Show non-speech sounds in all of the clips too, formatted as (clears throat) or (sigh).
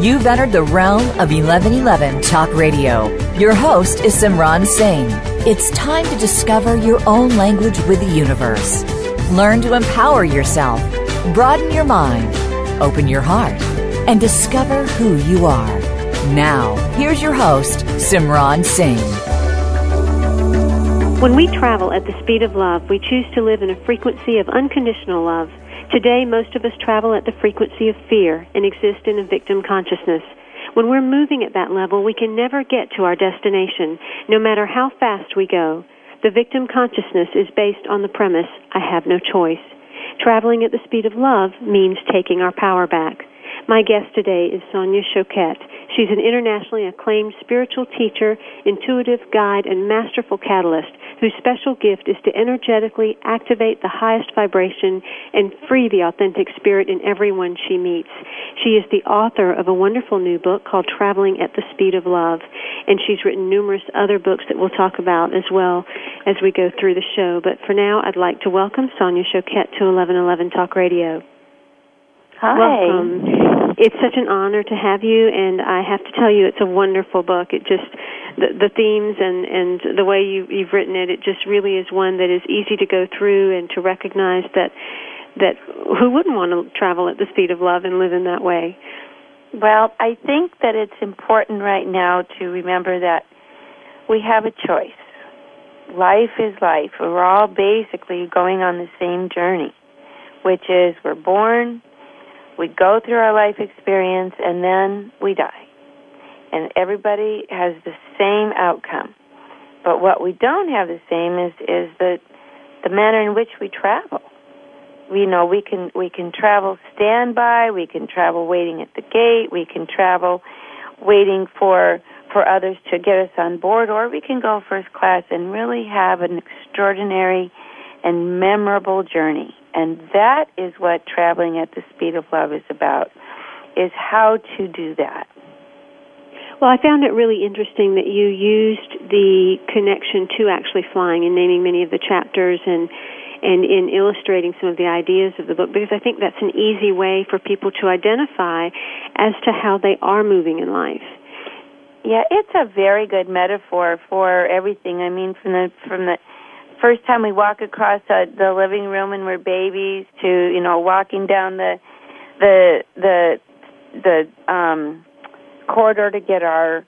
You've entered the realm of 1111 Talk Radio. Your host is Simran Singh. It's time to discover your own language with the universe. Learn to empower yourself, broaden your mind, open your heart, and discover who you are. Now, here's your host, Simran Singh. When we travel at the speed of love, we choose to live in a frequency of unconditional love. Today, most of us travel at the frequency of fear and exist in a victim consciousness. When we're moving at that level, we can never get to our destination, no matter how fast we go. The victim consciousness is based on the premise, I have no choice. Traveling at the speed of love means taking our power back. My guest today is Sonia Choquette. She's an internationally acclaimed spiritual teacher, intuitive guide, and masterful catalyst whose special gift is to energetically activate the highest vibration and free the authentic spirit in everyone she meets. She is the author of a wonderful new book called Traveling at the Speed of Love, and she's written numerous other books that we'll talk about as well as we go through the show. But for now, I'd like to welcome Sonia Choquette to 1111 Talk Radio. Hi. Welcome. It's such an honor to have you, and I have to tell you, it's a wonderful book. It just the, the themes and and the way you, you've written it, it just really is one that is easy to go through and to recognize that that who wouldn't want to travel at the speed of love and live in that way. Well, I think that it's important right now to remember that we have a choice. Life is life. We're all basically going on the same journey, which is we're born, we go through our life experience, and then we die and everybody has the same outcome. But what we don't have the same is is the the manner in which we travel. You know, we can we can travel standby, we can travel waiting at the gate, we can travel waiting for for others to get us on board, or we can go first class and really have an extraordinary and memorable journey. And that is what traveling at the speed of love is about, is how to do that. Well, I found it really interesting that you used the connection to actually flying in naming many of the chapters and and in illustrating some of the ideas of the book because I think that's an easy way for people to identify as to how they are moving in life. Yeah, it's a very good metaphor for everything. I mean, from the from the first time we walk across the, the living room and we're babies to you know walking down the the the the um corridor to get our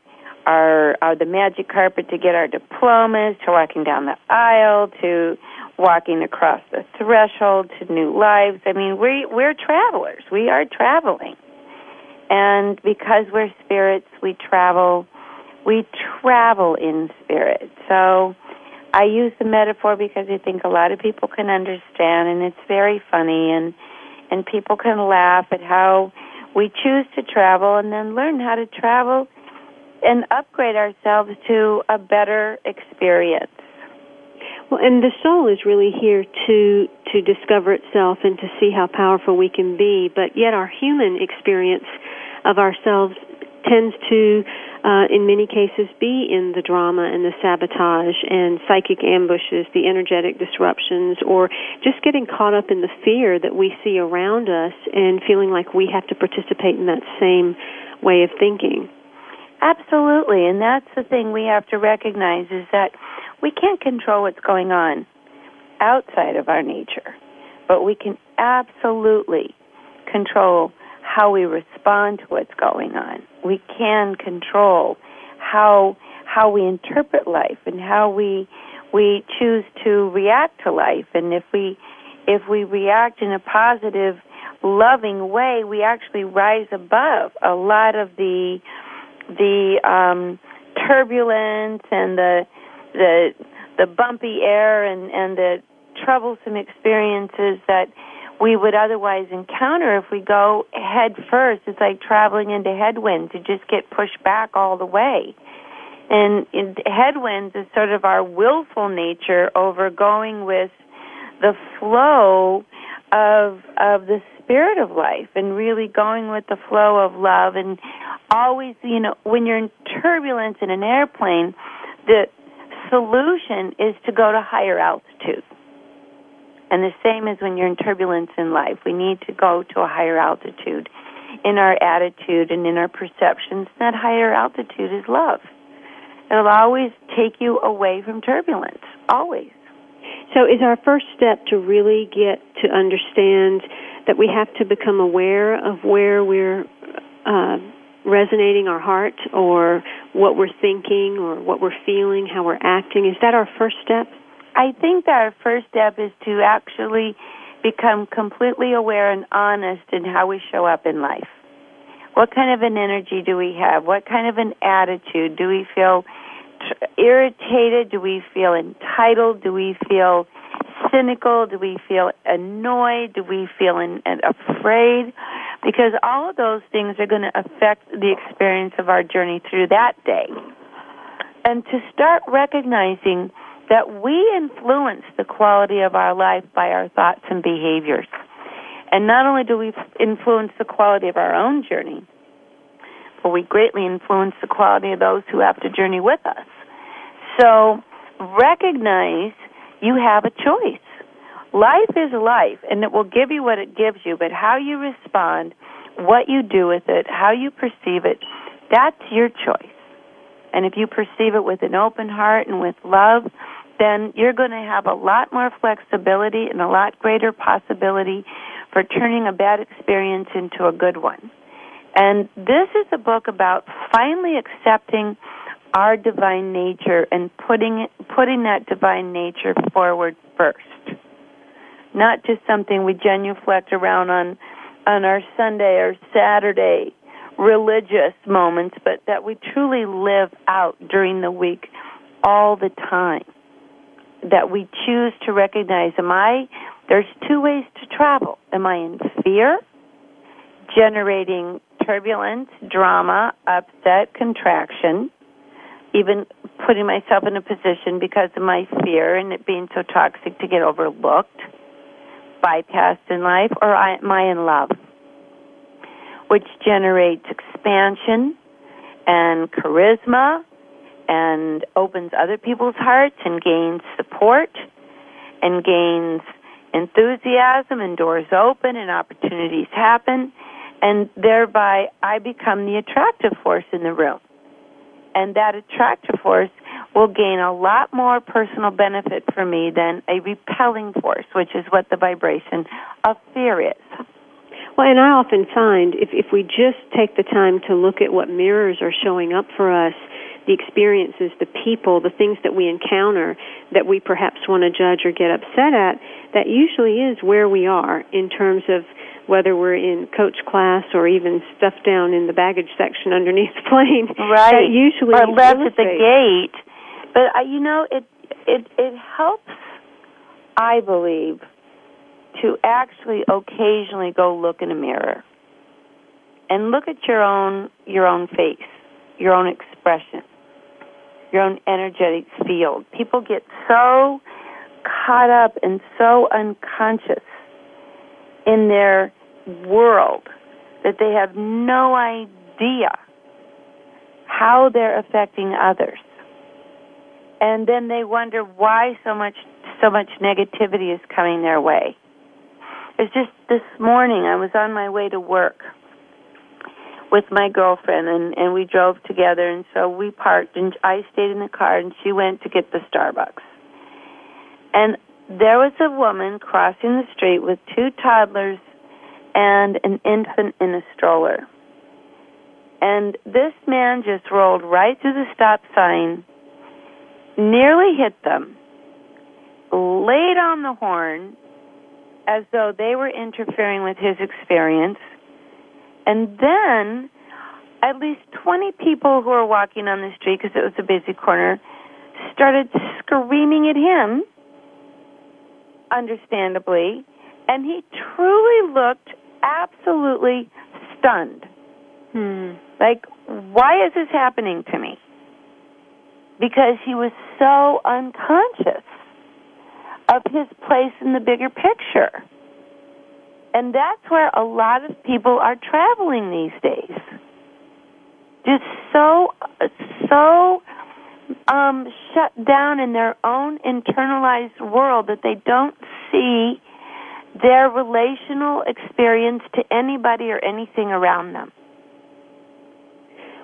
our, our the magic carpet to get our diplomas, to walking down the aisle, to walking across the threshold to new lives. I mean, we we're travelers. We are traveling. And because we're spirits, we travel we travel in spirit. So I use the metaphor because I think a lot of people can understand and it's very funny and and people can laugh at how we choose to travel and then learn how to travel and upgrade ourselves to a better experience. Well, and the soul is really here to to discover itself and to see how powerful we can be, but yet our human experience of ourselves tends to uh, in many cases be in the drama and the sabotage and psychic ambushes, the energetic disruptions, or just getting caught up in the fear that we see around us and feeling like we have to participate in that same way of thinking. Absolutely, and that's the thing we have to recognize is that we can't control what's going on outside of our nature, but we can absolutely control how we respond to what's going on. We can control how how we interpret life and how we we choose to react to life and if we if we react in a positive loving way, we actually rise above a lot of the the um, turbulence and the the the bumpy air and and the troublesome experiences that we would otherwise encounter if we go head first. It's like traveling into headwinds. You just get pushed back all the way. And headwinds is sort of our willful nature over going with the flow of of the spirit of life and really going with the flow of love and always you know when you're in turbulence in an airplane the solution is to go to higher altitude and the same as when you're in turbulence in life. We need to go to a higher altitude in our attitude and in our perceptions. That higher altitude is love. It'll always take you away from turbulence. Always. So, is our first step to really get to understand that we have to become aware of where we're uh, resonating our heart or what we're thinking or what we're feeling, how we're acting? Is that our first step? I think that our first step is to actually become completely aware and honest in how we show up in life. What kind of an energy do we have? What kind of an attitude? Do we feel irritated? Do we feel entitled? Do we feel cynical? Do we feel annoyed? Do we feel in, afraid? Because all of those things are going to affect the experience of our journey through that day. And to start recognizing that we influence the quality of our life by our thoughts and behaviors. And not only do we influence the quality of our own journey, but we greatly influence the quality of those who have to journey with us. So recognize you have a choice. Life is life, and it will give you what it gives you, but how you respond, what you do with it, how you perceive it, that's your choice. And if you perceive it with an open heart and with love, then you're going to have a lot more flexibility and a lot greater possibility for turning a bad experience into a good one. And this is a book about finally accepting our divine nature and putting putting that divine nature forward first. Not just something we genuflect around on on our Sunday or Saturday religious moments, but that we truly live out during the week all the time. That we choose to recognize am I there's two ways to travel. Am I in fear, generating turbulence, drama, upset, contraction, even putting myself in a position because of my fear and it being so toxic to get overlooked, bypassed in life, or am I in love? Which generates expansion and charisma and opens other people's hearts and gains support and gains enthusiasm and doors open and opportunities happen and thereby I become the attractive force in the room and that attractive force will gain a lot more personal benefit for me than a repelling force, which is what the vibration of fear is. Well, and I often find if, if we just take the time to look at what mirrors are showing up for us, the experiences, the people, the things that we encounter that we perhaps want to judge or get upset at, that usually is where we are in terms of whether we're in coach class or even stuff down in the baggage section underneath the plane. Right. That usually or left at the gate. But uh, you know, it it it helps. I believe to actually occasionally go look in a mirror and look at your own your own face, your own expression, your own energetic field. People get so caught up and so unconscious in their world that they have no idea how they're affecting others. And then they wonder why so much so much negativity is coming their way. It's just this morning I was on my way to work with my girlfriend and and we drove together and so we parked and I stayed in the car and she went to get the Starbucks. And there was a woman crossing the street with two toddlers and an infant in a stroller. And this man just rolled right through the stop sign, nearly hit them, laid on the horn, as though they were interfering with his experience. And then at least 20 people who were walking on the street because it was a busy corner started screaming at him, understandably, and he truly looked absolutely stunned. Hmm. Like, why is this happening to me? Because he was so unconscious of his place in the bigger picture. And that's where a lot of people are traveling these days. Just so, so um, shut down in their own internalized world that they don't see their relational experience to anybody or anything around them.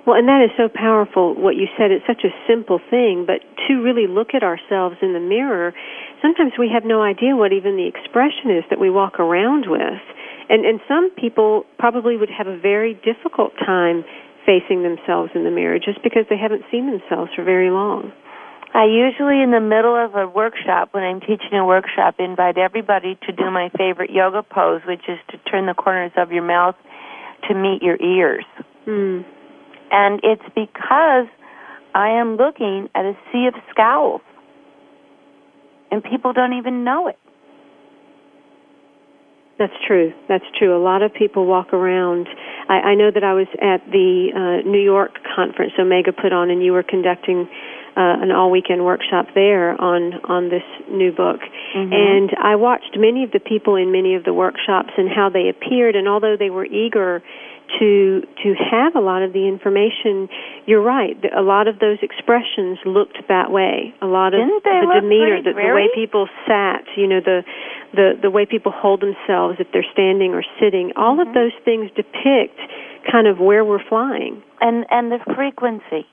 Well, and that is so powerful what you said. It's such a simple thing, but to really look at ourselves in the mirror, sometimes we have no idea what even the expression is that we walk around with. And and some people probably would have a very difficult time facing themselves in the mirror just because they haven't seen themselves for very long. I usually, in the middle of a workshop, when I'm teaching a workshop, invite everybody to do my favorite yoga pose, which is to turn the corners of your mouth to meet your ears. Mm. And it's because I am looking at a sea of scowls. And people don't even know it. That's true. That's true. A lot of people walk around. I, I know that I was at the uh, New York conference Omega put on, and you were conducting uh, an all weekend workshop there on on this new book. Mm-hmm. And I watched many of the people in many of the workshops and how they appeared. And although they were eager to to have a lot of the information. You're right. A lot of those expressions looked that way. A lot of Didn't they the demeanor, the, the way people sat, you know, the the the way people hold themselves if they're standing or sitting. All Mm-hmm. of those things depict kind of where we're flying. and and the frequency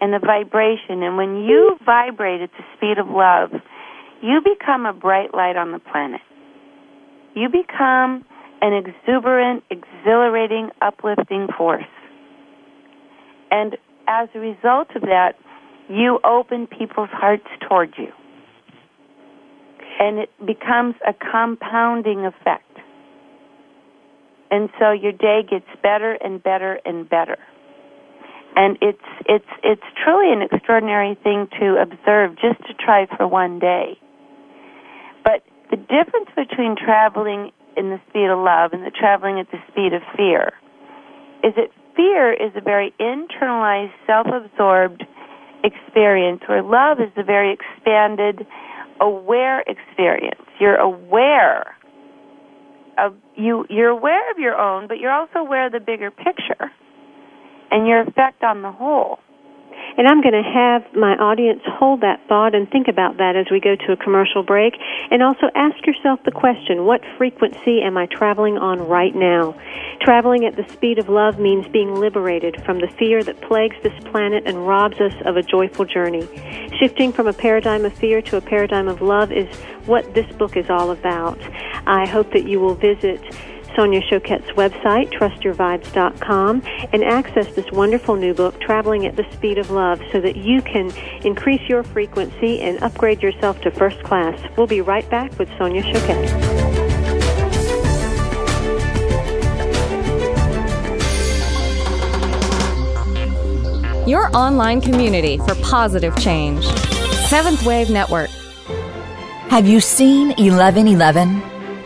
and the vibration and when you vibrate at the speed of love you become a bright light on the planet you become an exuberant exhilarating uplifting force. And as a result of that you open people's hearts toward you. And it becomes a compounding effect. And so your day gets better and better and better. And it's it's it's truly an extraordinary thing to observe just to try for one day. But the difference between traveling in the speed of love and the traveling at the speed of fear is that fear is a very internalized self-absorbed experience where love is a very expanded aware experience you're aware of you you're aware of your own but you're also aware of the bigger picture and your effect on the whole. And I'm going to have my audience hold that thought and think about that as we go to a commercial break. And also ask yourself the question what frequency am I traveling on right now? Traveling at the speed of love means being liberated from the fear that plagues this planet and robs us of a joyful journey. Shifting from a paradigm of fear to a paradigm of love is what this book is all about. I hope that you will visit Sonia Choquette's website, trustyourvibes.com, and access this wonderful new book, Traveling at the Speed of Love, so that you can increase your frequency and upgrade yourself to first class. We'll be right back with Sonia Choquette. Your online community for positive change. Seventh Wave Network. Have you seen 1111?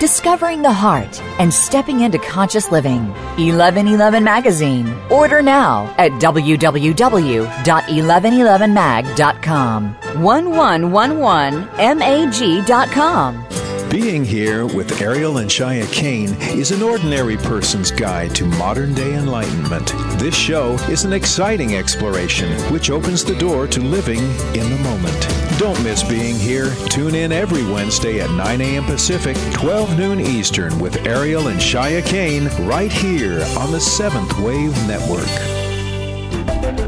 discovering the heart, and stepping into conscious living. 1111 Magazine. Order now at www.1111mag.com. 1111mag.com. Being Here with Ariel and Shya Kane is an ordinary person's guide to modern day enlightenment. This show is an exciting exploration which opens the door to living in the moment. Don't miss Being Here. Tune in every Wednesday at 9 a.m. Pacific, 12 noon Eastern with Ariel and Shya Kane right here on the Seventh Wave Network.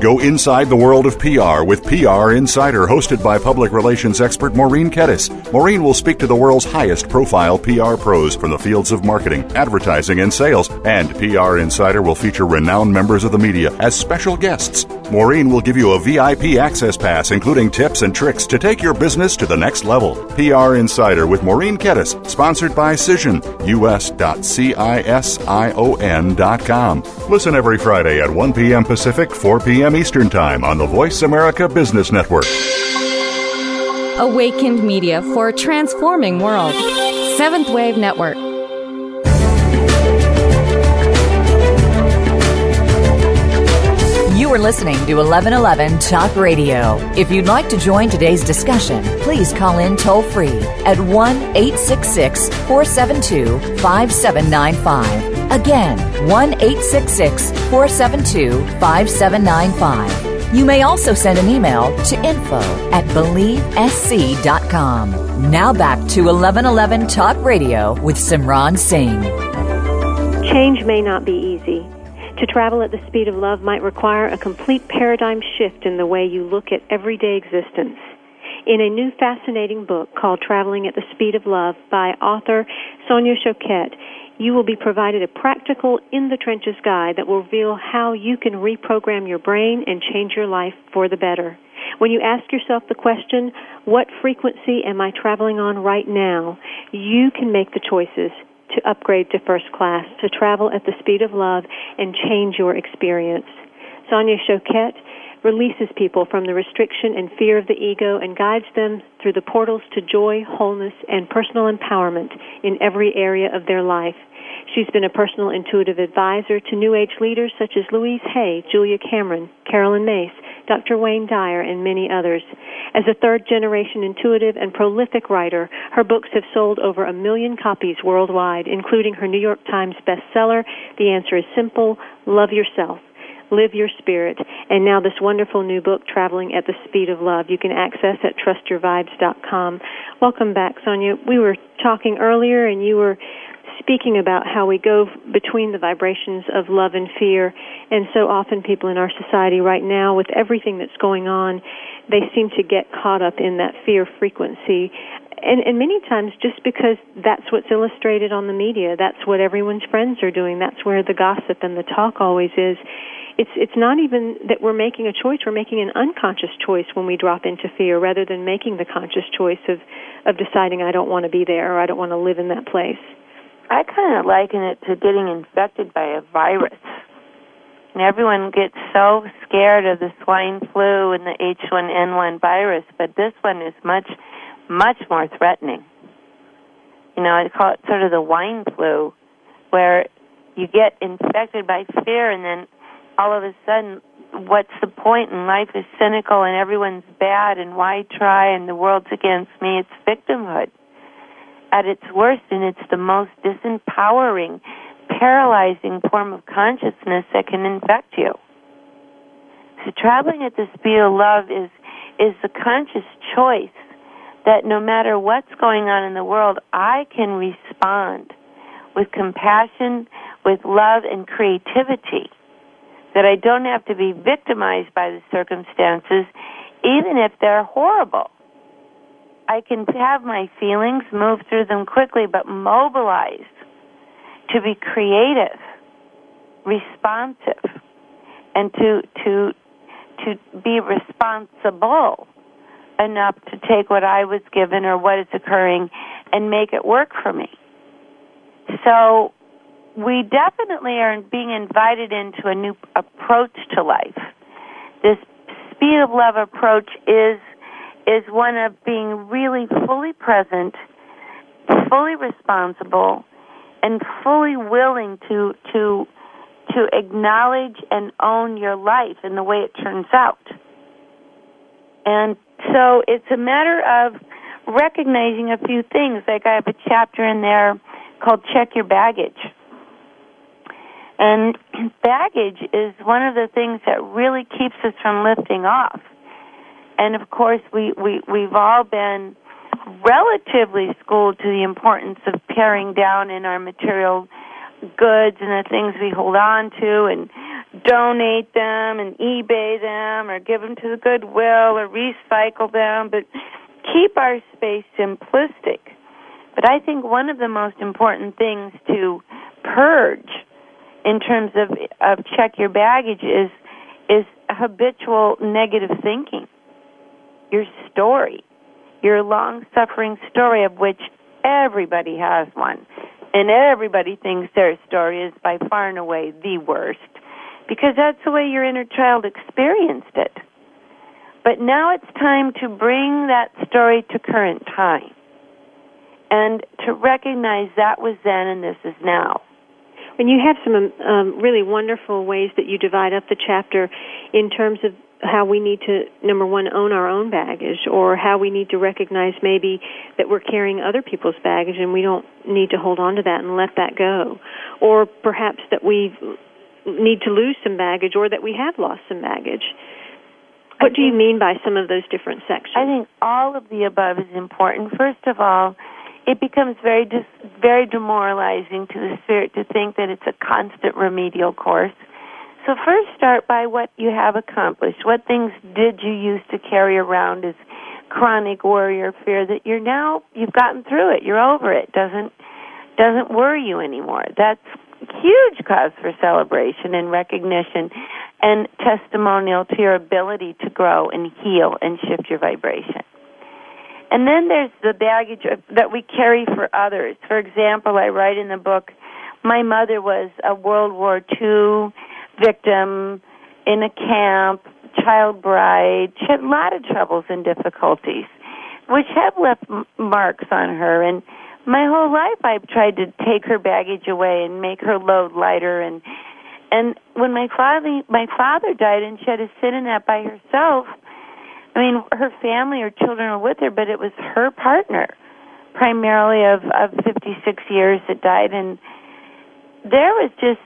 Go inside the world of PR with PR Insider, hosted by public relations expert Maureen Kettis. Maureen will speak to the world's highest profile PR pros from the fields of marketing, advertising, and sales. And PR Insider will feature renowned members of the media as special guests. Maureen will give you a VIP access pass, including tips and tricks to take your business to the next level. PR Insider with Maureen Kettis, sponsored by Cision, us.cision.com. Listen every Friday at 1 p.m. Pacific, 4 p.m. Eastern Time on the Voice America Business Network. Awakened Media for a transforming world. Seventh Wave Network. You are listening to 1111 Talk Radio. If you'd like to join today's discussion, please call in toll free at 1 866 472 5795. Again, 1 866 472 5795. You may also send an email to info at believesc.com. Now back to 1111 Talk Radio with Simran Singh. Change may not be easy. To travel at the speed of love might require a complete paradigm shift in the way you look at everyday existence. In a new fascinating book called Traveling at the Speed of Love by author Sonia Choquette, you will be provided a practical in the trenches guide that will reveal how you can reprogram your brain and change your life for the better. When you ask yourself the question, what frequency am I traveling on right now? You can make the choices to upgrade to first class, to travel at the speed of love and change your experience. Sonia Choquette releases people from the restriction and fear of the ego and guides them through the portals to joy, wholeness, and personal empowerment in every area of their life. She's been a personal intuitive advisor to New Age leaders such as Louise Hay, Julia Cameron, Caroline Myss, Dr. Wayne Dyer, and many others. As a third generation intuitive and prolific writer, her books have sold over a million copies worldwide, including her New York Times bestseller, The Answer is Simple Love Yourself. Live Your Spirit, and now this wonderful new book, Traveling at the Speed of Love. You can access at trustyourvibes.com. Welcome back, Sonia. We were talking earlier, and you were speaking about how we go between the vibrations of love and fear. And so often people in our society right now, with everything that's going on, they seem to get caught up in that fear frequency. And, and many times just because that's what's illustrated on the media, that's what everyone's friends are doing, that's where the gossip and the talk always is. It's it's not even that we're making a choice, we're making an unconscious choice when we drop into fear rather than making the conscious choice of of deciding I don't want to be there or I don't want to live in that place. I kind of liken it to getting infected by a virus. And everyone gets so scared of the swine flu and the H1N1 virus, but this one is much, much more threatening. You know, I call it sort of the wine flu, where you get infected by fear and then all of a sudden, what's the point? And life is cynical and everyone's bad and why try and the world's against me. It's victimhood at its worst and it's the most disempowering, paralyzing form of consciousness that can infect you. So traveling at the speed of love is is the conscious choice that no matter what's going on in the world, I can respond with compassion, with love and creativity. That I don't have to be victimized by the circumstances, even if they're horrible. I can have my feelings, move through them quickly, but mobilize to be creative, responsive, and to to to be responsible enough to take what I was given or what is occurring and make it work for me. So we definitely are being invited into a new approach to life. This speed of love approach is is one of being really fully present, fully responsible, and fully willing to to to acknowledge and own your life and the way it turns out. And so it's a matter of recognizing a few things. Like I have a chapter in there called Check Your Baggage. And (clears throat) baggage is one of the things that really keeps us from lifting off. And of course, we, we, we've all been relatively schooled to the importance of paring down in our material goods and the things we hold on to and donate them and eBay them or give them to the Goodwill or recycle them, but keep our space simplistic. But I think one of the most important things to purge in terms of of check your baggage is is habitual negative thinking. Your story, your long suffering story of which everybody has one. And everybody thinks their story is by far and away the worst because that's the way your inner child experienced it. But now it's time to bring that story to current time and to recognize that was then and this is now. And you have some um, really wonderful ways that you divide up the chapter in terms of how we need to number one own our own baggage or how we need to recognize maybe that we're carrying other people's baggage and we don't need to hold on to that and let that go. Or perhaps that we need to lose some baggage or that we have lost some baggage. What do you mean by some of those different sections? I think all of the above is important. First of all it becomes very dis- very demoralizing to the spirit to think that it's a constant remedial course so first start by what you have accomplished. What things did you used to carry around as chronic worry or fear that you're now you've gotten through it. You're over it. Doesn't doesn't worry you anymore. That's huge cause for celebration and recognition and testimonial to your ability to grow and heal and shift your vibration. And then there's the baggage that we carry for others. For example, I write in the book, my mother was a World War II victim in a camp, child bride. She had a lot of troubles and difficulties, which have left marks on her. And my whole life, I've tried to take her baggage away and make her load lighter. And and when my father my father died, and she had to sit in that by herself. I mean, her family or children were with her, but it was her partner, primarily of of 56 years that died, and there was just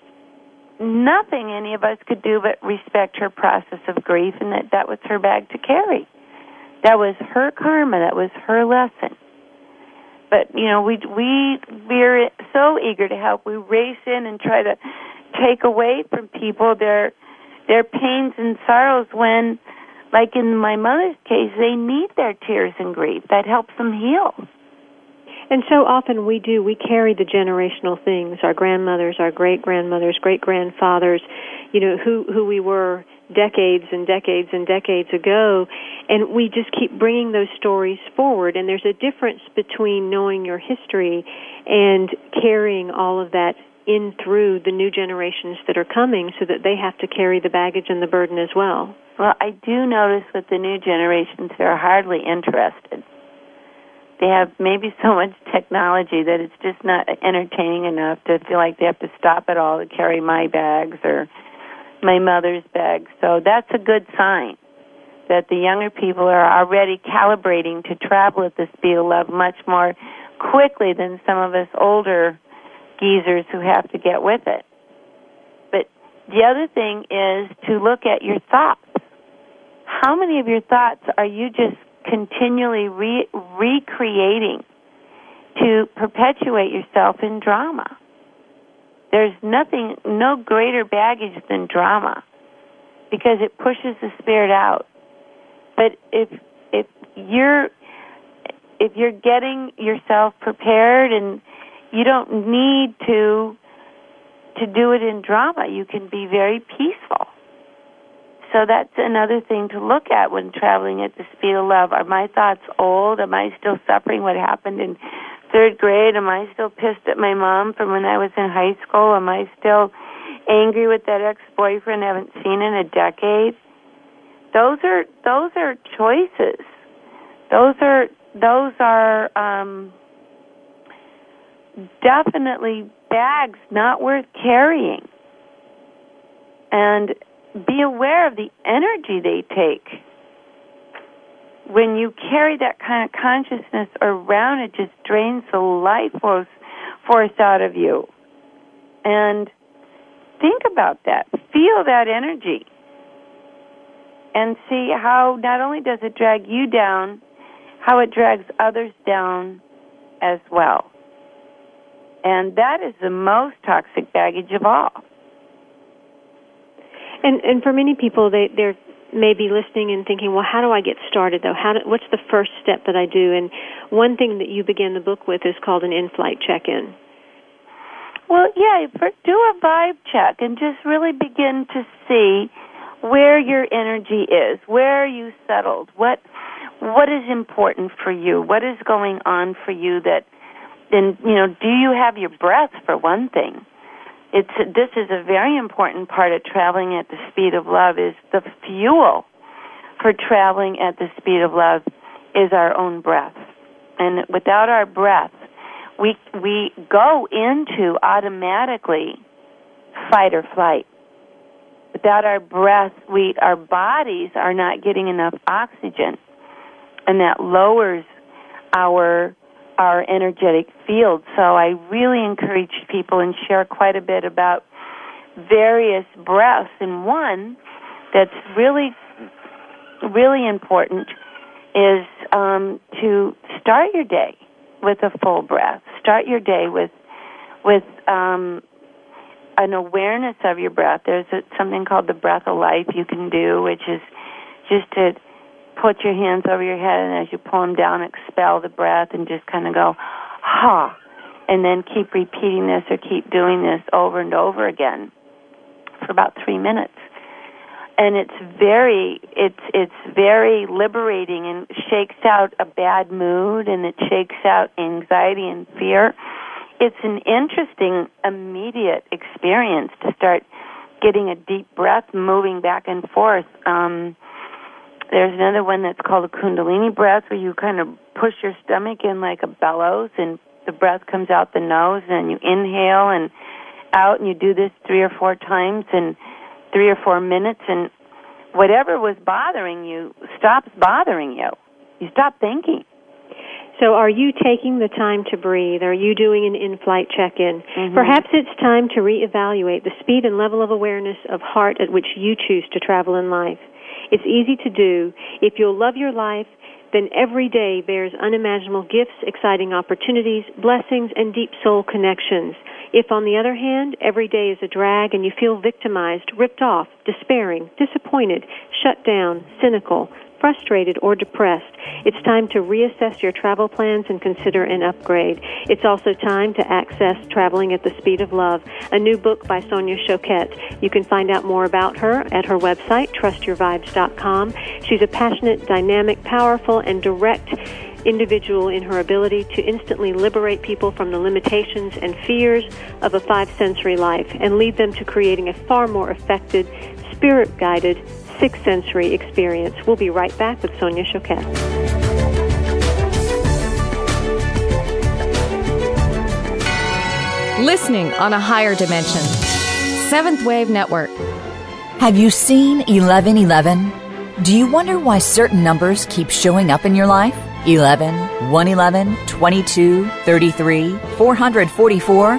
nothing any of us could do but respect her process of grief and that that was her bag to carry. That was her karma, that was her lesson. But, you know, we we we're so eager to help. We race in and try to take away from people their their pains and sorrows when like in my mother's case, they need their tears and grief. That helps them heal. And so often we do, we carry the generational things, our grandmothers, our great grandmothers, great grandfathers, you know, who, who we were decades and decades and decades ago, and we just keep bringing those stories forward. And there's a difference between knowing your history and carrying all of that in through the new generations that are coming so that they have to carry the baggage and the burden as well. Well, I do notice with the new generations, they're hardly interested they have maybe so much technology that it's just not entertaining enough to feel like they have to stop it all to carry my bags or my mother's bags. So that's a good sign that the younger people are already calibrating to travel at the speed of love much more quickly than some of us older geezers who have to get with it. But the other thing is to look at your thoughts. How many of your thoughts are you just continually re- recreating to perpetuate yourself in drama. There's nothing, no greater baggage than drama because it pushes the spirit out. But if if you're if you're getting yourself prepared and you don't need to to do it in drama, you can be very peaceful. So that's another thing to look at when traveling at the speed of love. Are my thoughts old? Am I still suffering what happened in third grade? Am I still pissed at my mom from when I was in high school? Am I still angry with that ex-boyfriend I haven't seen in a decade? Those are those are choices. Those are those are um, definitely bags not worth carrying. And be aware of the energy they take. when you carry that kind of consciousness around, it just drains the life force, force out of you. And think about that. Feel that energy. And see how not only does it drag you down, how it drags others down as well. And that is the most toxic baggage of all. And and for many people, they they're maybe listening and thinking, well, how do I get started though? How do, what's the first step that I do? And one thing that you begin the book with is called an in-flight check-in. Well, yeah, do a vibe check and just really begin to see where your energy is. Where are you settled? What what is important for you? What is going on for you that then you know, do you have your breath for one thing? It's this is a very important part of traveling at the speed of love is the fuel for traveling at the speed of love is our own breath. And without our breath, we we go into automatically fight or flight. Without our breath, we our bodies are not getting enough oxygen, and that lowers our our energetic field. So I really encourage people and share quite a bit about various breaths. And one that's really, really important is um, to start your day with a full breath. Start your day with with um, an awareness of your breath. There's a, something called the breath of life you can do, which is just to put your hands over your head and as you pull them down, expel the breath and just kind of go, ha, and then keep repeating this or keep doing this over and over again for about three minutes. And it's very, it's, it's very liberating and shakes out a bad mood and it shakes out anxiety and fear. It's an interesting, immediate experience to start getting a deep breath moving back and forth. Um, there's another one that's called a Kundalini breath, where you kind of push your stomach in like a bellows, and the breath comes out the nose, and you inhale and out, and you do this three or four times in three or four minutes, and whatever was bothering you stops bothering you. You stop thinking. So, are you taking the time to breathe? Are you doing an in flight check in? Mm-hmm. Perhaps it's time to reevaluate the speed and level of awareness of heart at which you choose to travel in life. It's easy to do. If you'll love your life, then every day bears unimaginable gifts, exciting opportunities, blessings, and deep soul connections. If, on the other hand, every day is a drag and you feel victimized, ripped off, despairing, disappointed, shut down, cynical, frustrated or depressed, it's time to reassess your travel plans and consider an upgrade. It's also time to access Traveling at the Speed of Love, a new book by Sonia Choquette. You can find out more about her at her website, trustyourvibes.com. She's a passionate, dynamic, powerful, and direct individual in her ability to instantly liberate people from the limitations and fears of a five sensory life and lead them to creating a far more effective, spirit guided, sixth sensory experience. We'll be right back with Sonia Choquette. Listening on a higher dimension. Seventh Wave Network. Have you seen 1111? Do you wonder why certain numbers keep showing up in your life? 11, 111, 22, 33, 444?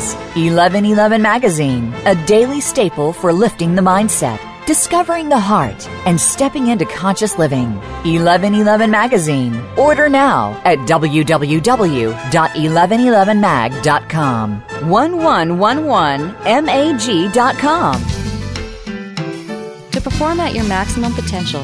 1111 Magazine, a daily staple for lifting the mindset, discovering the heart, and stepping into conscious living. 1111 Magazine. Order now at www.1111mag.com. 1111mag.com. To perform at your maximum potential,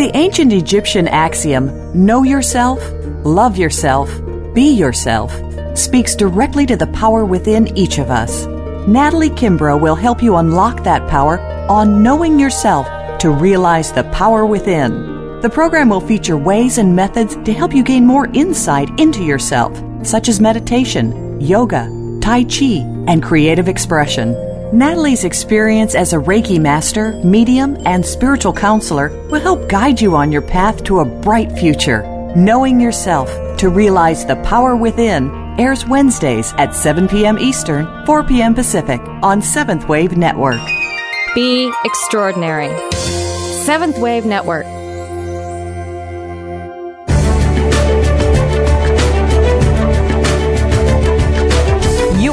The ancient Egyptian axiom, know yourself, love yourself, be yourself, speaks directly to the power within each of us. Natalie Kimbrough will help you unlock that power on knowing yourself to realize the power within. The program will feature ways and methods to help you gain more insight into yourself, such as meditation, yoga, Tai Chi, and creative expression. Natalie's experience as a Reiki master, medium, and spiritual counselor will help guide you on your path to a bright future. Knowing yourself to realize the power within airs Wednesdays at 7 p.m. Eastern, 4 p.m. Pacific on Seventh Wave Network. Be extraordinary. Seventh Wave Network.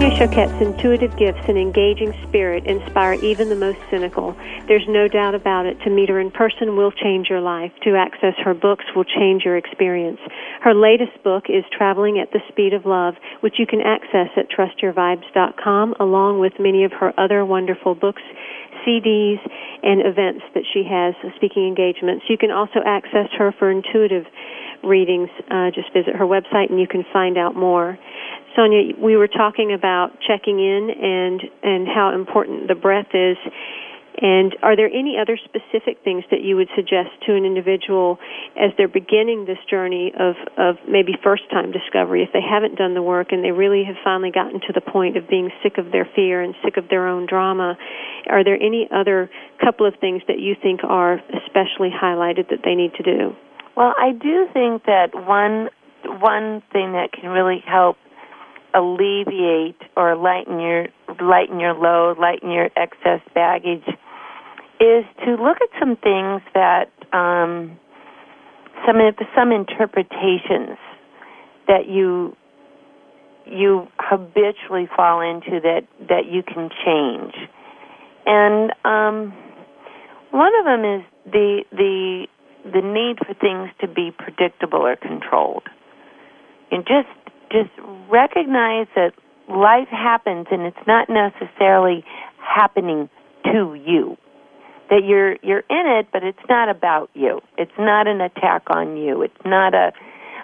Sonia Choquette's intuitive gifts and engaging spirit inspire even the most cynical. There's no doubt about it. To meet her in person will change your life. To access her books will change your experience. Her latest book is Traveling at the Speed of Love, which you can access at trustyourvibes.com along with many of her other wonderful books CDs and events that she has, speaking engagements. You can also access her for intuitive readings. Uh, just visit her website and you can find out more. Sonia, we were talking about checking in and and how important the breath is. And are there any other specific things that you would suggest to an individual as they're beginning this journey of, of maybe first time discovery, if they haven't done the work and they really have finally gotten to the point of being sick of their fear and sick of their own drama? Are there any other couple of things that you think are especially highlighted that they need to do? Well, I do think that one one thing that can really help alleviate or lighten your lighten your load, lighten your excess baggage, is to look at some things that um, some some interpretations that you you habitually fall into that that you can change, and um, one of them is the the the need for things to be predictable or controlled. And just just recognize that life happens and it's not necessarily happening to you. That you're you're in it, but it's not about you. It's not an attack on you. It's not a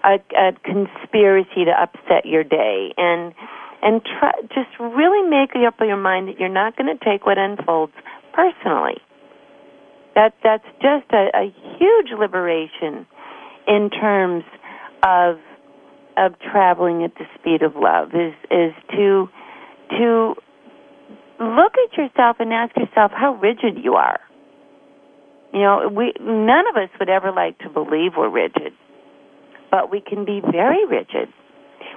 a, a conspiracy to upset your day. And and try, just really make up your mind that you're not going to take what unfolds personally. That that's just a, a huge liberation in terms of of traveling at the speed of love is is to to look at yourself and ask yourself how rigid you are. You know, we none of us would ever like to believe we're rigid, but we can be very rigid.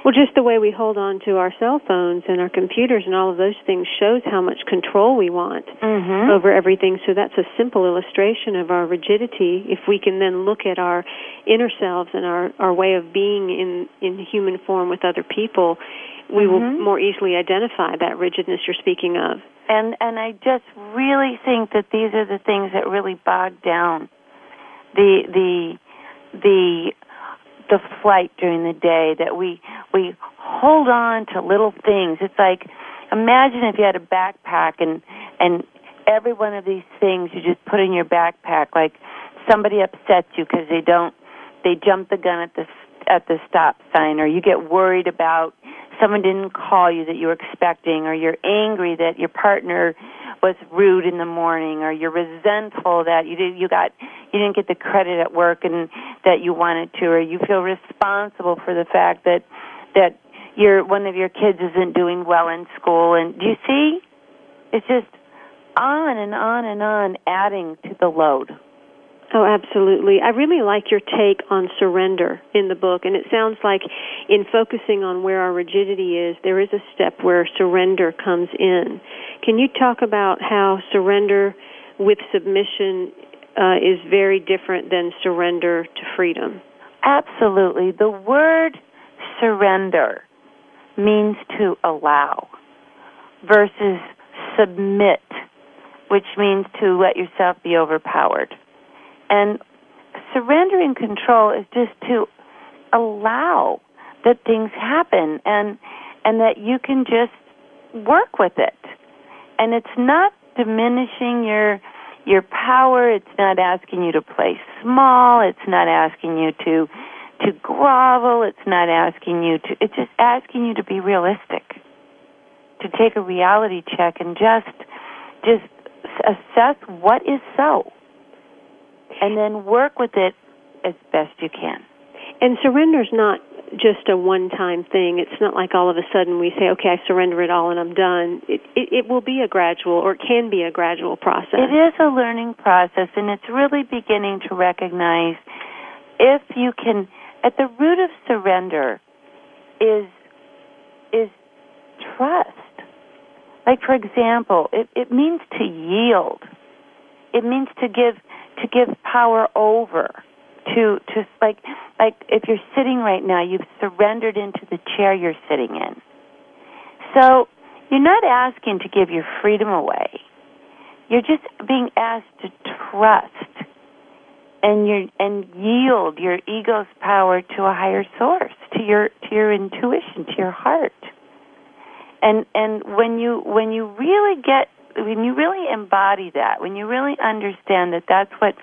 Well, just the way we hold on to our cell phones and our computers and all of those things shows how much control we want mm-hmm. over everything. So that's a simple illustration of our rigidity. If we can then look at our inner selves and our, our way of being in, in human form with other people, we mm-hmm. will more easily identify that rigidness you're speaking of. And and I just really think that these are the things that really bog down the the the the flight during the day that we we hold on to little things. It's like imagine if you had a backpack and and every one of these things you just put in your backpack like somebody upsets you because they don't they jump the gun at the at the stop sign or you get worried about someone didn't call you that you were expecting or you're angry that your partner was rude in the morning or you're resentful that you did you got you didn't get the credit at work and that you wanted to or you feel responsible for the fact that that your one of your kids isn't doing well in school and do you see it's just on and on and on adding to the load Oh, absolutely. I really like your take on surrender in the book, and it sounds like in focusing on where our rigidity is, there is a step where surrender comes in. Can you talk about how surrender with submission uh, is very different than surrender to freedom? Absolutely. The word surrender means to allow versus submit, which means to let yourself be overpowered. And surrendering control is just to allow that things happen and and that you can just work with it. And it's not diminishing your your power, it's not asking you to play small, it's not asking you to to grovel, it's not asking you to it's just asking you to be realistic. To take a reality check and just just assess what is so and then work with it as best you can. And surrender's not just a one-time thing. It's not like all of a sudden we say, "Okay, I surrender it all and I'm done." It, it it will be a gradual, or it can be a gradual process. It is a learning process, and it's really beginning to recognize if you can. At the root of surrender is is trust. Like for example, it, it means to yield. It means to give to give power over to to like like if you're sitting right now you've surrendered into the chair you're sitting in so you're not asking to give your freedom away you're just being asked to trust and your and yield your ego's power to a higher source to your to your intuition to your heart and and when you when you really get when you really embody that, when you really understand that that's what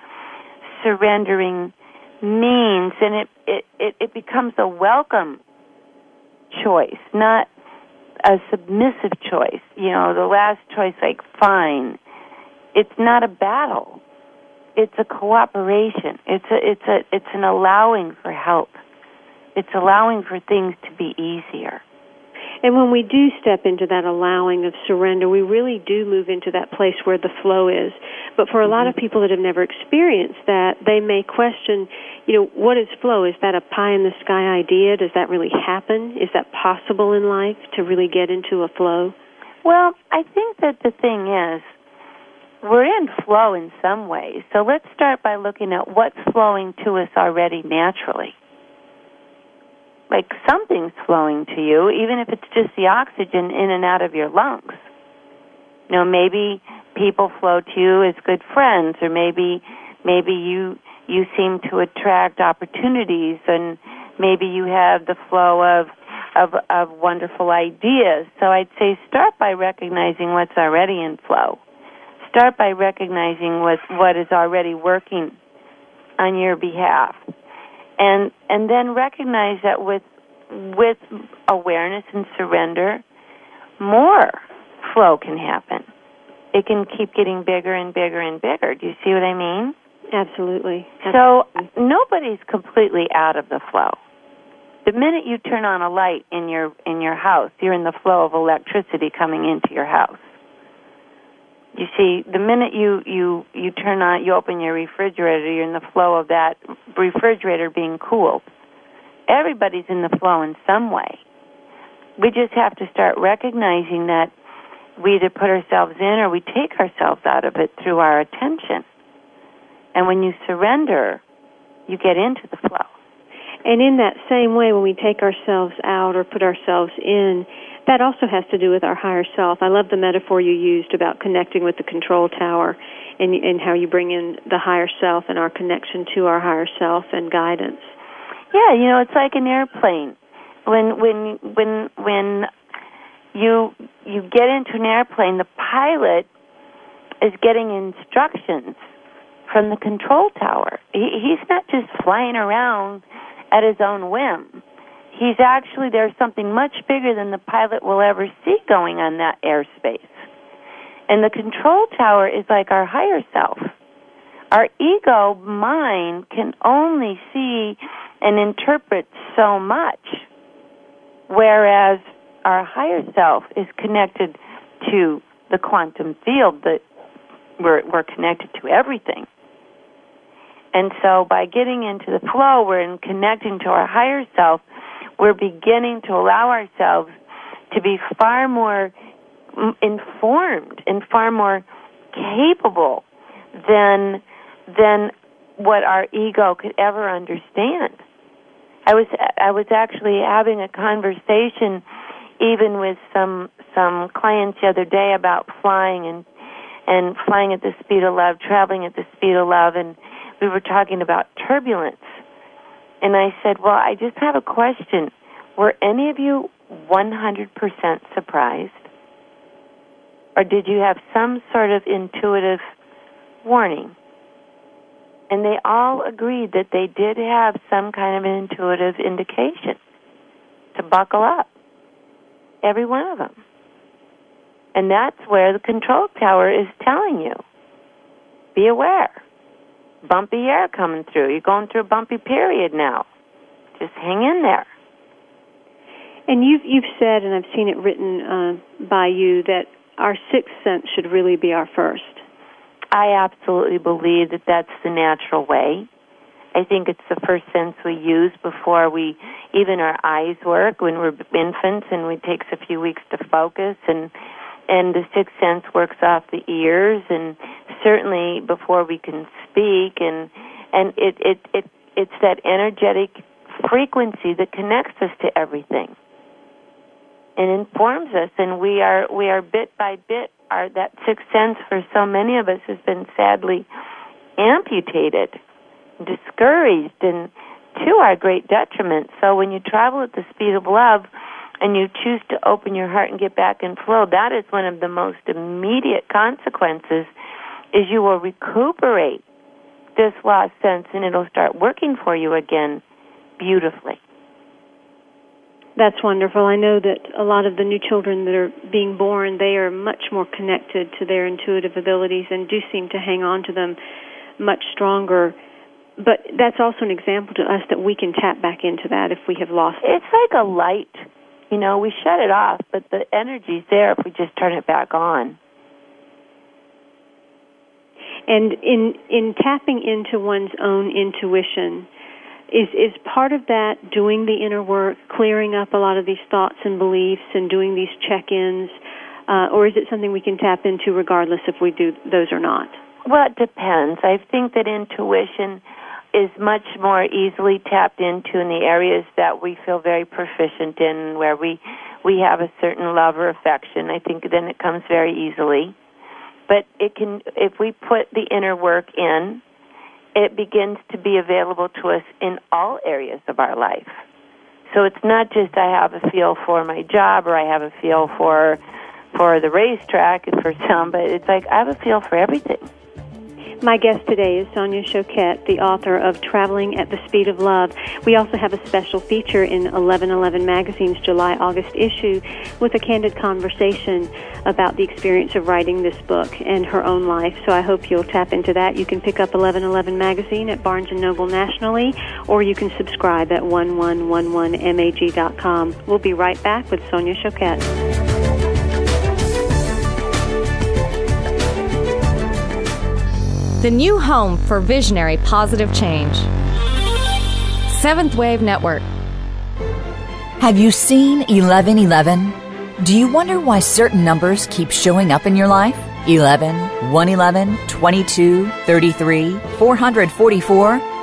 surrendering means, and it it it, it becomes a welcome choice, not a submissive choice. You know, the last choice, like fine. It's not a battle. It's a cooperation. It's a it's a it's an allowing for help. It's allowing for things to be easier. And when we do step into that allowing of surrender, we really do move into that place where the flow is. But for a lot of mm-hmm. people that have never experienced that, they may question, you know, what is flow? Is that a pie in the sky idea? Does that really happen? Is that possible in life to really get into a flow? Well, I think that the thing is, we're in flow in some ways. So let's start by looking at what's flowing to us already naturally like something's flowing to you, even if it's just the oxygen in and out of your lungs. You know, maybe people flow to you as good friends, or maybe maybe you you seem to attract opportunities, and maybe you have the flow of of of wonderful ideas. So I'd say start by recognizing what's already in flow. Start by recognizing what what is already working on your behalf and and then recognize that with with awareness and surrender, more flow can happen. It can keep getting bigger and bigger and bigger. Do you see what I mean? Absolutely. So nobody's completely out of the flow. The minute you turn on a light in your in your house, you're in the flow of electricity coming into your house. You see, the minute you you you turn on, you open your refrigerator, you're in the flow of that refrigerator being cooled. Everybody's in the flow in some way. We just have to start recognizing that we either put ourselves in or we take ourselves out of it through our attention. And when you surrender, you get into the flow. And in that same way, when we take ourselves out or put ourselves in, that also has to do with our higher self. I love the metaphor you used about connecting with the control tower and, and how you bring in the higher self and our connection to our higher self and guidance. Yeah, you know, it's like an airplane. When when when when you you get into an airplane, the pilot is getting instructions from the control tower. He, he's not just flying around at his own whim he's actually there's something much bigger than the pilot will ever see going on that airspace. And the control tower is like our higher self. Our ego mind can only see and interpret so much, whereas our higher self is connected to the quantum field that we're, we're connected to everything. And so by getting into the flow, we're in connecting to our higher self, we're beginning to allow ourselves to be far more informed and far more capable than than what our ego could ever understand. I was I was actually having a conversation even with some some clients the other day about flying and and flying at the speed of love, traveling at the speed of love and we were talking about turbulence. And I said, "Well, I just have a question. Were any of you 100% surprised? Or did you have some sort of intuitive warning? And they all agreed that they did have some kind of an intuitive indication to buckle up. Every one of them. And that's where the control tower is telling you be aware. Bumpy air coming through. You're going through a bumpy period now. Just hang in there. And you've you've said, and I've seen it written uh, by you, that our sixth sense should really be our first. I absolutely believe that that's the natural way. I think it's the first sense we use before we even our eyes work when we're infants and it takes a few weeks to focus and and the sixth sense works off the ears and certainly before we can speak and and it it it it's that energetic frequency that connects us to everything and informs us and we are we are bit by bit our that sixth sense for so many of us has been sadly amputated discouraged and to our great detriment. So when you travel at the speed of love and you choose to open your heart and get back in flow that is one of the most immediate consequences is you will recuperate this lost sense and it'll start working for you again beautifully that's wonderful. I know that a lot of the new children that are being born, they are much more connected to their intuitive abilities and do seem to hang on to them much stronger. But that's also an example to us that we can tap back into that if we have lost it. It's like a light. You know, we shut it off, but the energy's there if we just turn it back on. And in in tapping into one's own intuition, is is part of that doing the inner work, clearing up a lot of these thoughts and beliefs, and doing these check-ins, uh, or is it something we can tap into regardless if we do those or not? Well, it depends. I think that intuition is much more easily tapped into in the areas that we feel very proficient in, where we we have a certain love or affection. I think then it comes very easily. But it can, if we put the inner work in, it begins to be available to us in all areas of our life. So it's not just I have a feel for my job or I have a feel for for the racetrack for some, but it's like I have a feel for everything. My guest today is Sonia Choquette, the author of Traveling at the Speed of Love. We also have a special feature in 1111 Magazine's July August issue with a candid conversation about the experience of writing this book and her own life. So I hope you'll tap into that. You can pick up 1111 Magazine at Barnes & Noble nationally, or you can subscribe at 1111mag.com. We'll be right back with Sonia Choquette. The new home for visionary positive change. Seventh Wave Network. Have you seen 1111? Do you wonder why certain numbers keep showing up in your life? 11, 111, 22, 33, 444?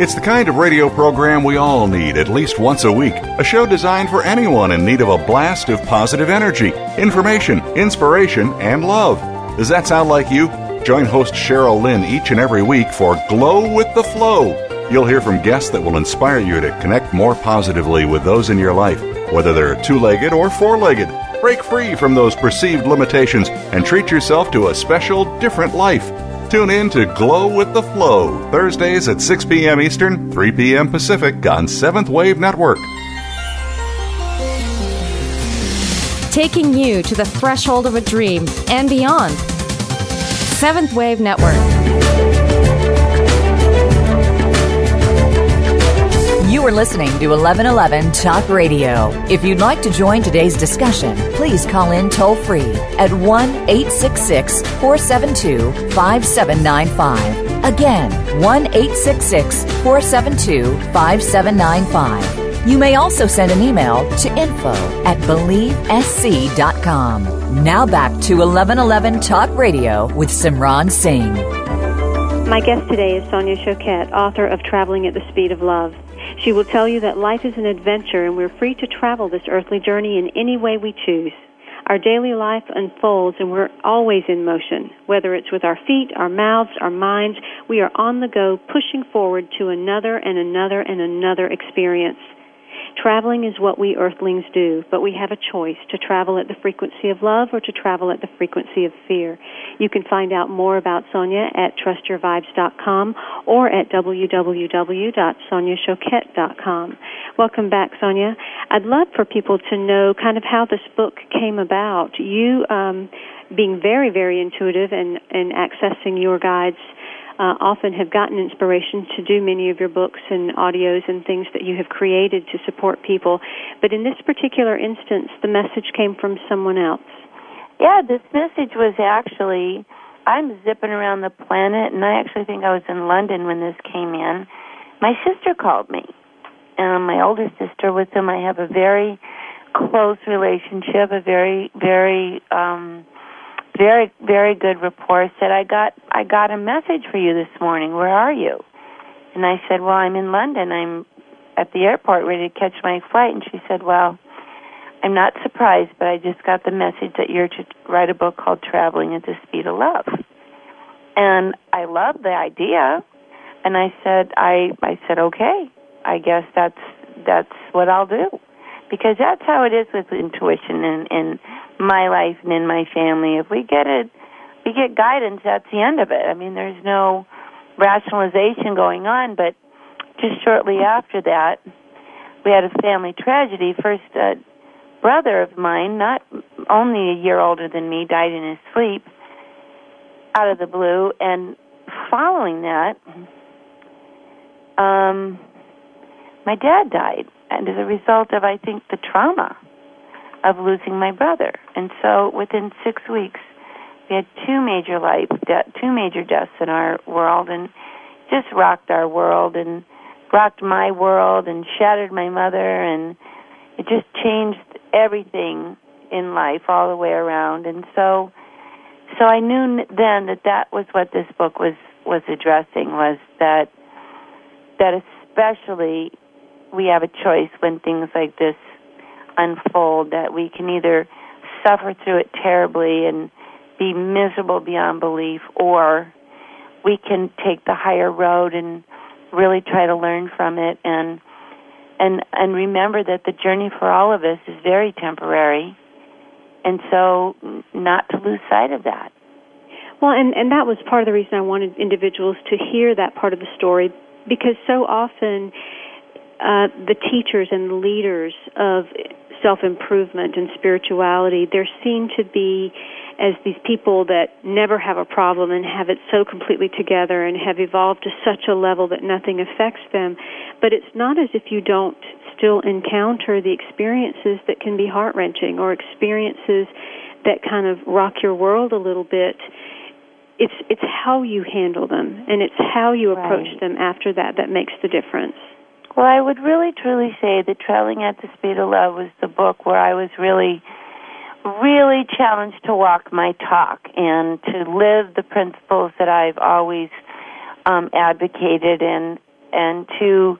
It's the kind of radio program we all need at least once a week. A show designed for anyone in need of a blast of positive energy, information, inspiration, and love. Does that sound like you? Join host Cheryl Lynn each and every week for Glow with the Flow. You'll hear from guests that will inspire you to connect more positively with those in your life, whether they're two legged or four legged. Break free from those perceived limitations and treat yourself to a special, different life. Tune in to Glow with the Flow, Thursdays at 6 p.m. Eastern, 3 p.m. Pacific on Seventh Wave Network. Taking you to the threshold of a dream and beyond. Seventh Wave Network. You are listening to 1111 Talk Radio. If you'd like to join today's discussion, please call in toll free at 1 866 472 5795. Again, 1 866 472 5795. You may also send an email to info at believesc.com. Now back to 1111 Talk Radio with Simran Singh. My guest today is Sonia Choquette, author of Traveling at the Speed of Love. She will tell you that life is an adventure and we're free to travel this earthly journey in any way we choose. Our daily life unfolds and we're always in motion. Whether it's with our feet, our mouths, our minds, we are on the go pushing forward to another and another and another experience. Traveling is what we earthlings do, but we have a choice to travel at the frequency of love or to travel at the frequency of fear. You can find out more about Sonia at trustyourvibes.com or at www.soniachoquette.com. Welcome back, Sonia. I'd love for people to know kind of how this book came about. You um, being very, very intuitive and, and accessing your guides uh, often have gotten inspiration to do many of your books and audios and things that you have created to support people. But in this particular instance, the message came from someone else. Yeah, this message was actually I'm zipping around the planet, and I actually think I was in London when this came in. My sister called me, and my older sister, with whom I have a very close relationship, a very, very um, very very good rapport said i got i got a message for you this morning. Where are you? And i said well i'm in london. I'm at the airport ready to catch my flight. And she said well i'm not surprised but i just got the message that you're to write a book called traveling at the speed of love. And i loved the idea. And i said i i said okay i guess that's that's what i'll do. Because that's how it is with intuition and and my life and in my family. If we get it, we get guidance. That's the end of it. I mean, there's no rationalization going on. But just shortly after that, we had a family tragedy. First, a brother of mine, not only a year older than me, died in his sleep out of the blue, and following that, um, my dad died, and as a result of, I think, the trauma of losing my brother. And so within six weeks, we had two major life, de- two major deaths in our world, and just rocked our world and rocked my world and shattered my mother, and it just changed everything in life all the way around. And so, so I knew then that that was what this book was was addressing was that that especially we have a choice when things like this unfold that we can either suffer through it terribly and be miserable beyond belief or we can take the higher road and really try to learn from it. And and and remember that the journey for all of us is very temporary and so not to lose sight of that. Well and and that was part of the reason I wanted individuals to hear that part of the story because so often uh, the teachers and the leaders of self improvement and spirituality, they're seen to be as these people that never have a problem and have it so completely together and have evolved to such a level that nothing affects them. But it's not as if you don't still encounter the experiences that can be heart wrenching or experiences that kind of rock your world a little bit, it's it's how you handle them and it's how you approach Right. them after that that makes the difference. Well, I would really truly say that Traveling at the Speed of Love was the book where I was really, really challenged to walk my talk and to live the principles that I've always um, advocated and and to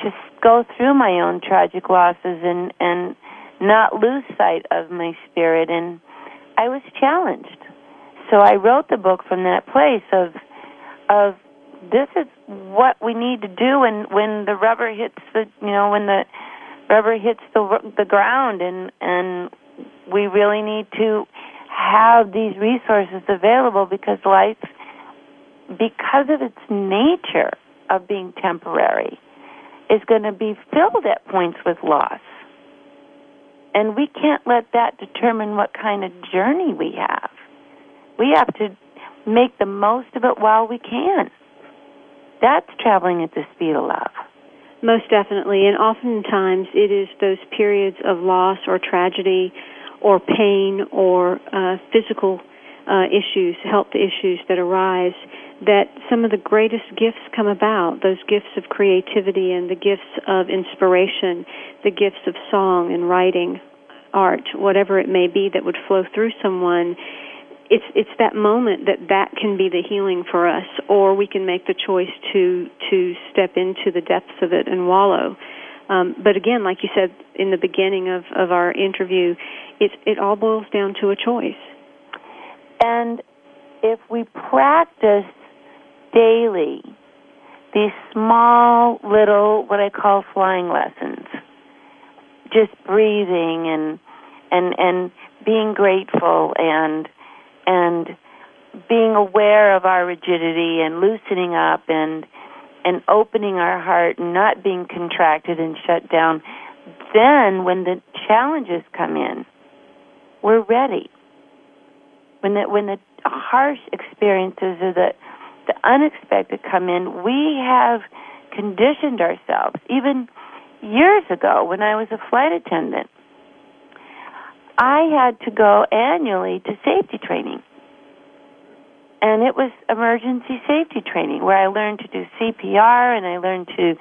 to go through my own tragic losses and and not lose sight of my spirit and I was challenged. So I wrote the book from that place of of this is what we need to do when when the rubber hits the you know when the rubber hits the the ground and and we really need to have these resources available because life because of its nature of being temporary is going to be filled at points with loss. And we can't let that determine what kind of journey we have. We have to make the most of it while we can that's traveling at the speed of love. Most definitely, and oftentimes it is those periods of loss or tragedy or pain or uh, physical uh, issues, health issues that arise that some of the greatest gifts come about. Those gifts of creativity and the gifts of inspiration, the gifts of song and writing, art, whatever it may be that would flow through someone it's it's that moment that that can be the healing for us or we can make the choice to to step into the depths of it and wallow. Um, but again like you said in the beginning of of our interview it it all boils down to a choice. And if we practice daily these small little what I call flying lessons, just breathing and and and being grateful and and being aware of our rigidity and loosening up and and opening our heart and not being contracted and shut down, then when the challenges come in, we're ready. When the when the harsh experiences or the the unexpected come in, we have conditioned ourselves. Even years ago, when I was a flight attendant, I had to go annually to safety training. And it was emergency safety training where I learned to do CPR and I learned to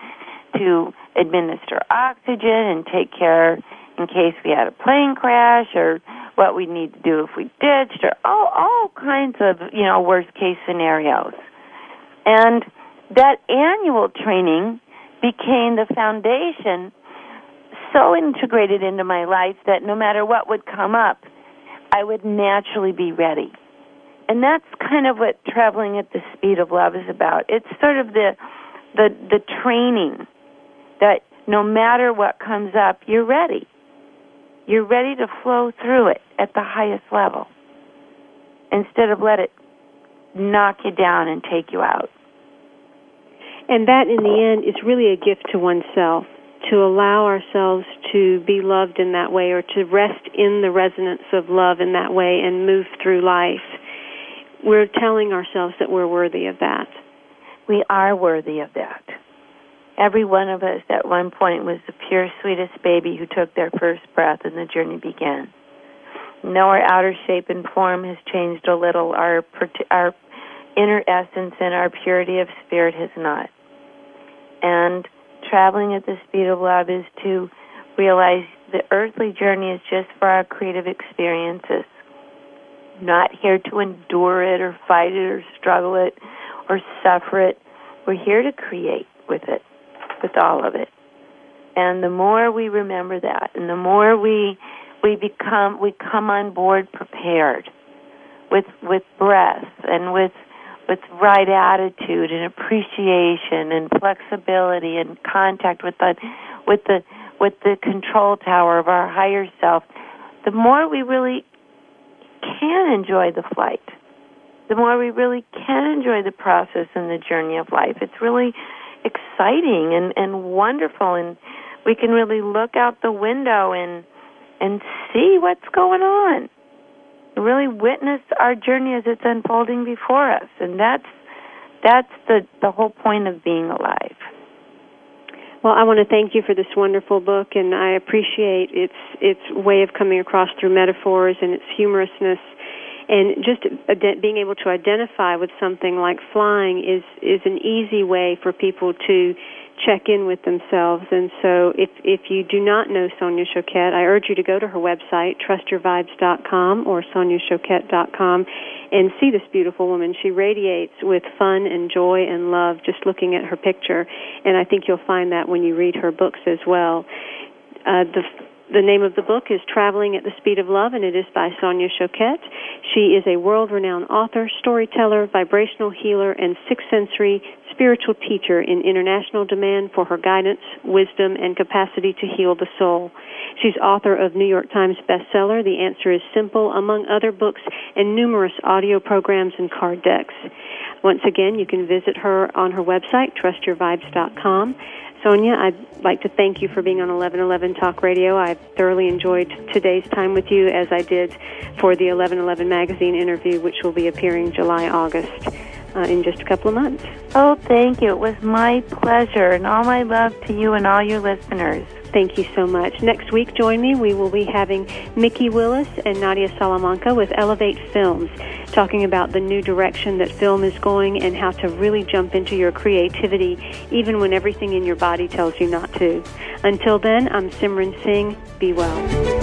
to administer oxygen and take care in case we had a plane crash or what we need to do if we ditched or all all kinds of, you know, worst case scenarios. And that annual training became the foundation so integrated into my life that no matter what would come up, I would naturally be ready. And that's kind of what traveling at the speed of love is about. It's sort of the the the training that no matter what comes up, you're ready. You're ready to flow through it at the highest level instead of let it knock you down and take you out. and that in the end is really a gift to oneself to allow ourselves to be loved in that way or to rest in the resonance of love in that way and move through life we're telling ourselves that we're worthy of that We are worthy of that. Every one of us at one point was the pure, sweetest baby who took their first breath and the journey began. No, our outer shape and form has changed a little. Our our inner essence and our purity of spirit has not. And traveling at the speed of love is to realize the earthly journey is just for our creative experiences. Not here to endure it or fight it or struggle it or suffer it. We're here to create with it, with all of it. And the more we remember that, and the more we we become we come on board prepared with with breath and with with right attitude and appreciation and flexibility and contact with the with the with the control tower of our higher self, the more we really can enjoy the flight the more we really can enjoy the process and the journey of life. It's really exciting and, and wonderful and we can really look out the window and and see what's going on. Really witness our journey as it's unfolding before us. And that's that's the, the whole point of being alive. Well, I want to thank you for this wonderful book, and I appreciate its its way of coming across through metaphors and its humorousness, and just being able to identify with something like flying is is an easy way for people to check in with themselves. And so if, if you do not know Sonia Choquette, I urge you to go to her website, trustyourvibes.com or soniachoquette.com and see this beautiful woman. She radiates with fun and joy and love just looking at her picture. And I think you'll find that when you read her books as well. Uh, the the name of the book is Traveling at the Speed of Love, and it is by Sonia Choquette. She is a world renowned author, storyteller, vibrational healer, and sixth sensory spiritual teacher in international demand for her guidance, wisdom, and capacity to heal the soul. She's author of New York Times bestseller, The Answer is Simple, among other books, and numerous audio programs and card decks. Once again, you can visit her on her website, trustyourvibes.com. Sonia, I'd like to thank you for being on 1111 Talk Radio. I thoroughly enjoyed today's time with you as I did for the 1111 magazine interview, which will be appearing July, August. Uh, in just a couple of months. Oh, thank you. It was my pleasure, and all my love to you and all your listeners. Thank you so much. Next week, join me. We will be having Mikki Willis and Nadia Salamanca with Elevate Films, talking about the new direction that film is going and how to really jump into your creativity, even when everything in your body tells you not to. Until then, I'm Simran Singh. Be well.